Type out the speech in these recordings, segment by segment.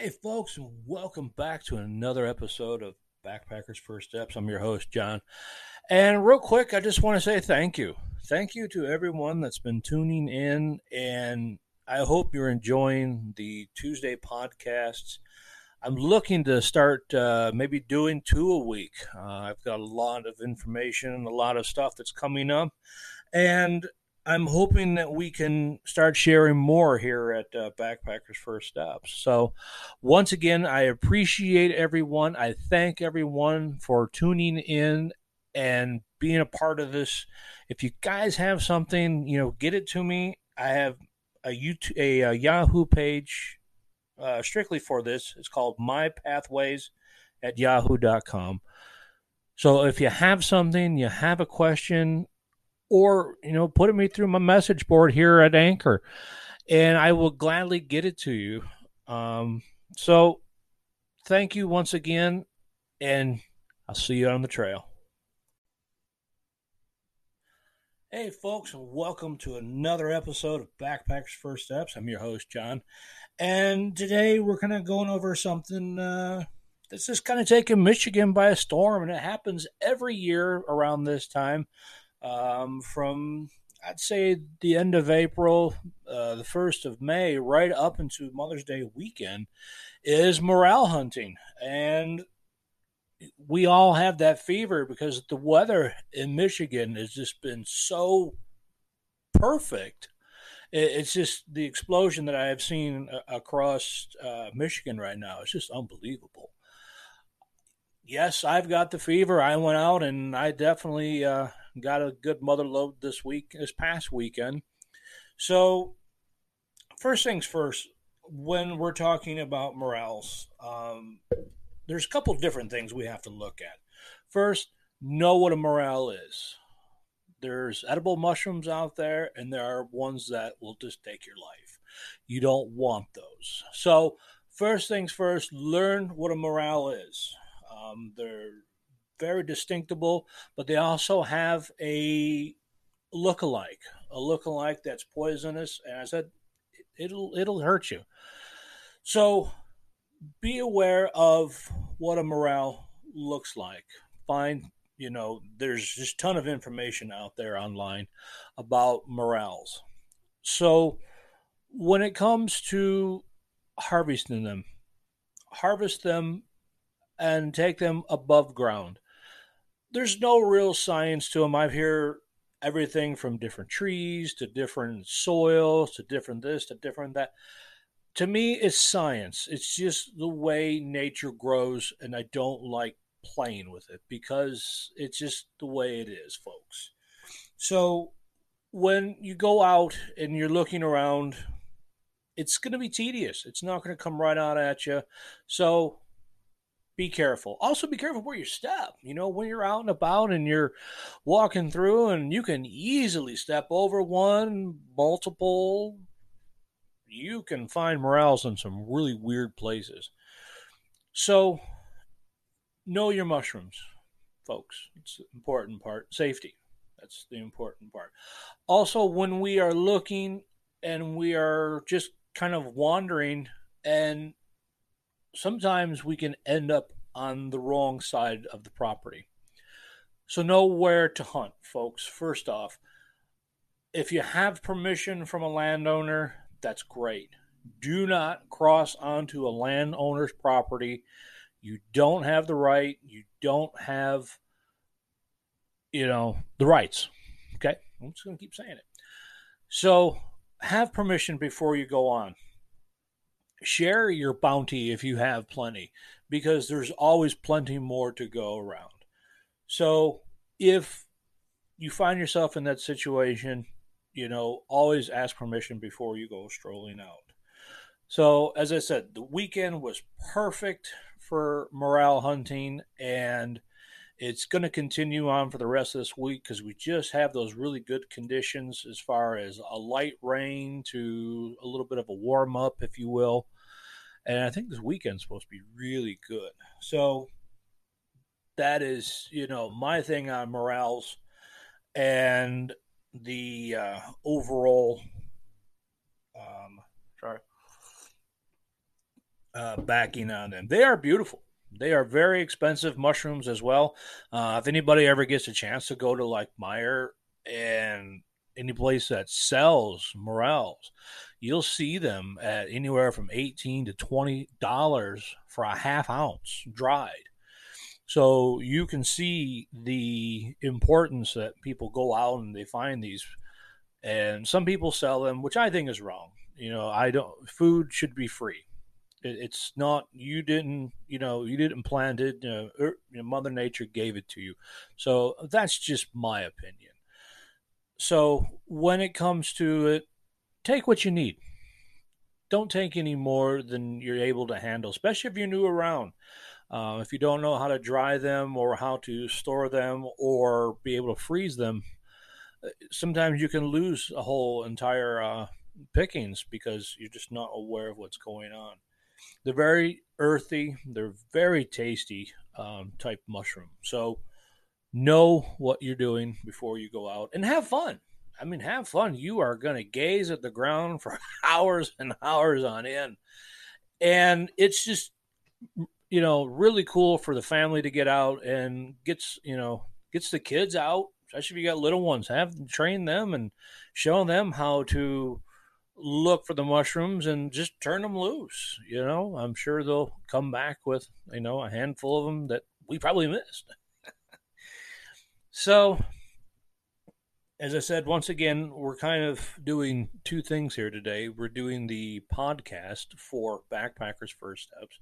Hey, folks, and welcome back to another episode of Backpackers First Steps. I'm your host, John. And real quick, I just want to say thank you. Thank you to everyone that's been tuning in. And I hope you're enjoying the Tuesday podcasts. I'm looking to start uh, maybe doing two a week. Uh, I've got a lot of information and a lot of stuff that's coming up. And I'm hoping that we can start sharing more here at uh, Backpackers First Steps. So, once again, I appreciate everyone. I thank everyone for tuning in and being a part of this. If you guys have something, you know, get it to me. I have a YouTube, a, a Yahoo page uh, strictly for this. It's called My Pathways at yahoo.com. So if you have something, you have a question, or you know put me through my message board here at anchor and i will gladly get it to you. Um, so thank you once again and i'll see you on the trail. Hey folks and welcome to another episode of backpackers first steps. I'm your host john and today we're kind of going over something uh, that's just kind of taking michigan by a storm and it happens every year around this time um, from I'd say the end of April, uh, the first of May, right up into Mother's Day weekend, is morel hunting, and we all have that fever because the weather in Michigan has just been so perfect. It's just the explosion that I have seen across uh, Michigan right now. It's just unbelievable. Yes, I've got the fever. I went out and I definitely uh, got a good mother lode this week, this past weekend. So, first things first, when we're talking about morels, um, there's a couple different things we have to look at. First, know what a morel is. There's edible mushrooms out there, and there are ones that will just take your life. You don't want those. So, first things first, learn what a morel is. Um, they're very distinctable, but they also have a look-alike, a look-alike that's poisonous. And I said, it'll it'll hurt you. So be aware of what a morel looks like. Find you know there's just ton of information out there online about morels. So when it comes to harvesting them, harvest them and take them above ground there's no real science to them. I've heard everything from different trees to different soils to different this to different that. To me, it's science. It's just the way nature grows, and I don't like playing with it because it's just the way it is, folks. So when you go out and you're looking around, it's going to be tedious. It's not going to come right out at you. So be careful. Also, be careful where you step. You know, when you're out and about and you're walking through, and you can easily step over one, multiple. You can find morels in some really weird places. So, know your mushrooms, folks. It's the important part. Safety. That's the important part. Also, when we are looking and we are just kind of wandering and sometimes we can end up on the wrong side of the property. So, know where to hunt, folks. First off, if you have permission from a landowner, that's great. Do not cross onto a landowner's property. You don't have the right. You don't have, you know, the rights. Okay? I'm just going to keep saying it. So, have permission before you go on share your bounty if you have plenty because there's always plenty more to go around. So if you find yourself in that situation, you know, always ask permission before you go strolling out. So, as I said, the weekend was perfect for morel hunting, and it's going to continue on for the rest of this week because we just have those really good conditions as far as a light rain to a little bit of a warm up, if you will and I think this weekend's supposed to be really good. So that is, you know, my thing on morels and the uh, overall. Um, sorry. uh, backing on them. They are beautiful. They are very expensive mushrooms as well. Uh, if anybody ever gets a chance to go to like Meijer and any place that sells morels, you'll see them at anywhere from eighteen to twenty dollars for a half ounce dried. So you can see the importance that people go out and they find these, and some people sell them, which I think is wrong. You know, I don't. Food should be free. It, it's not. You didn't. You know, you didn't plant it. You know, er, you know, Mother Nature gave it to you. So that's just my opinion. So when it comes to it, take what you need. Don't take any more than you're able to handle, especially if you're new around. Uh, if you don't know how to dry them or how to store them or be able to freeze them, uh, sometimes you can lose a whole entire uh, pickings because you're just not aware of what's going on. They're very earthy, they're very tasty um, type mushroom. So know what you're doing before you go out and have fun. I mean, have fun. You are going to gaze at the ground for hours and hours on end. And it's just you know, really cool for the family to get out and gets, you know, gets the kids out, especially if you got little ones, have them train them and show them how to look for the mushrooms and just turn them loose. You know, I'm sure they'll come back with, you know, a handful of them that we probably missed. So as I said, once again, we're kind of doing two things here today. We're doing the podcast for Backpackers First Steps,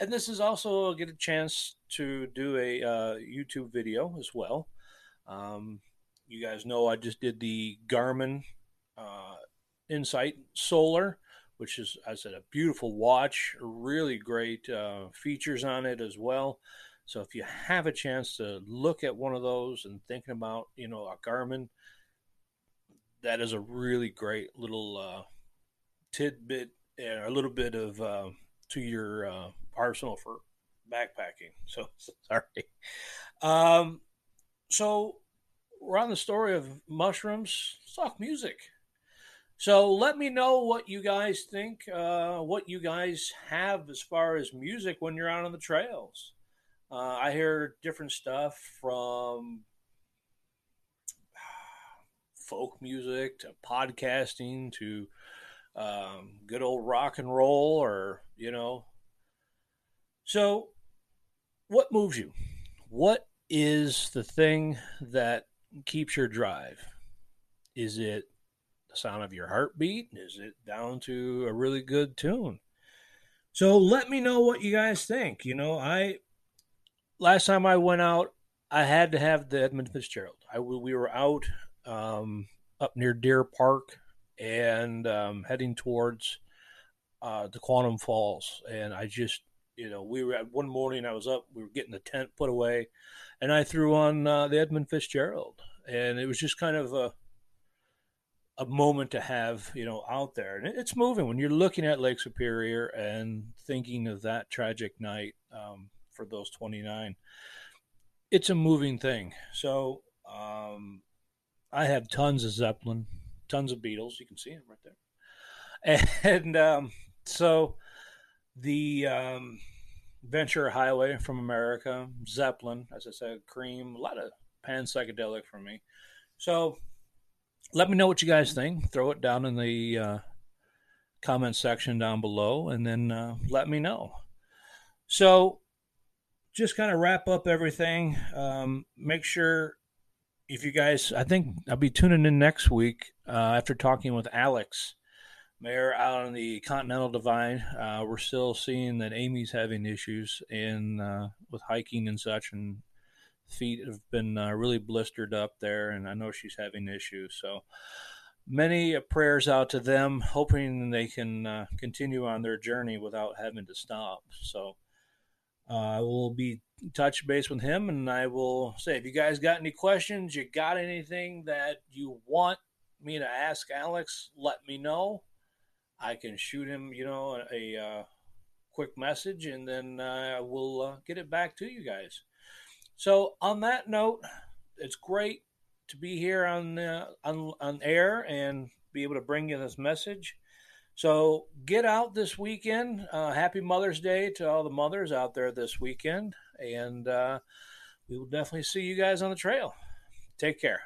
and this is also get a chance to do a uh, YouTube video as well. Um, you guys know I just did the Garmin uh, Instinct Solar, which is, I said, a beautiful watch, really great uh, features on it as well. So if you have a chance to look at one of those and thinking about, you know, a Garmin that is a really great little uh, tidbit and a little bit of uh, to your uh, arsenal for backpacking. So sorry. Um, so we're on the story of mushrooms. Let's talk music. So let me know what you guys think, uh, what you guys have as far as music when you're out on the trails. Uh, I hear different stuff from folk music to podcasting to um, good old rock and roll or, you know. So, what moves you? What is the thing that keeps your drive? Is it the sound of your heartbeat? Is it down to a really good tune? So let me know what you guys think. You know, I last time I went out, I had to have the Edmund Fitzgerald. I we were out um, up near Deer Park and um, heading towards uh, the Tahquamenon Falls. And I just, you know, we were at one morning. I was up. We were getting the tent put away, and I threw on uh, the Edmund Fitzgerald, and it was just kind of a a moment to have, you know, out there. And it's moving when you're looking at Lake Superior and thinking of that tragic night um, for those 29. It's a moving thing. So um, I have tons of Zeppelin, tons of Beatles. You can see them right there. And um, so the um, Ventura Highway from America, Zeppelin, as I said, Cream, a lot of pan psychedelic for me. So let me know what you guys think. Throw it down in the uh, comment section down below, and then uh, let me know. So just kind of wrap up everything. Um, make sure if you guys, I think I'll be tuning in next week uh, after talking with Alex Mayor out on the Continental Divide. Uh, we're still seeing that Amy's having issues in uh, with hiking and such, and feet have been uh, really blistered up there, and I know she's having issues. So many prayers out to them, hoping they can uh, continue on their journey without having to stop. So I will be touch base with him and I will say if you guys got any questions, you got anything that you want me to ask Alex, let me know. I can shoot him, you know, a, a uh, quick message and then uh, we'll uh, get it back to you guys. So on that note, it's great to be here on on on air and be able to bring you this message. So get out this weekend. Uh, happy Mother's Day to all the mothers out there this weekend. And uh, we will definitely see you guys on the trail. Take care.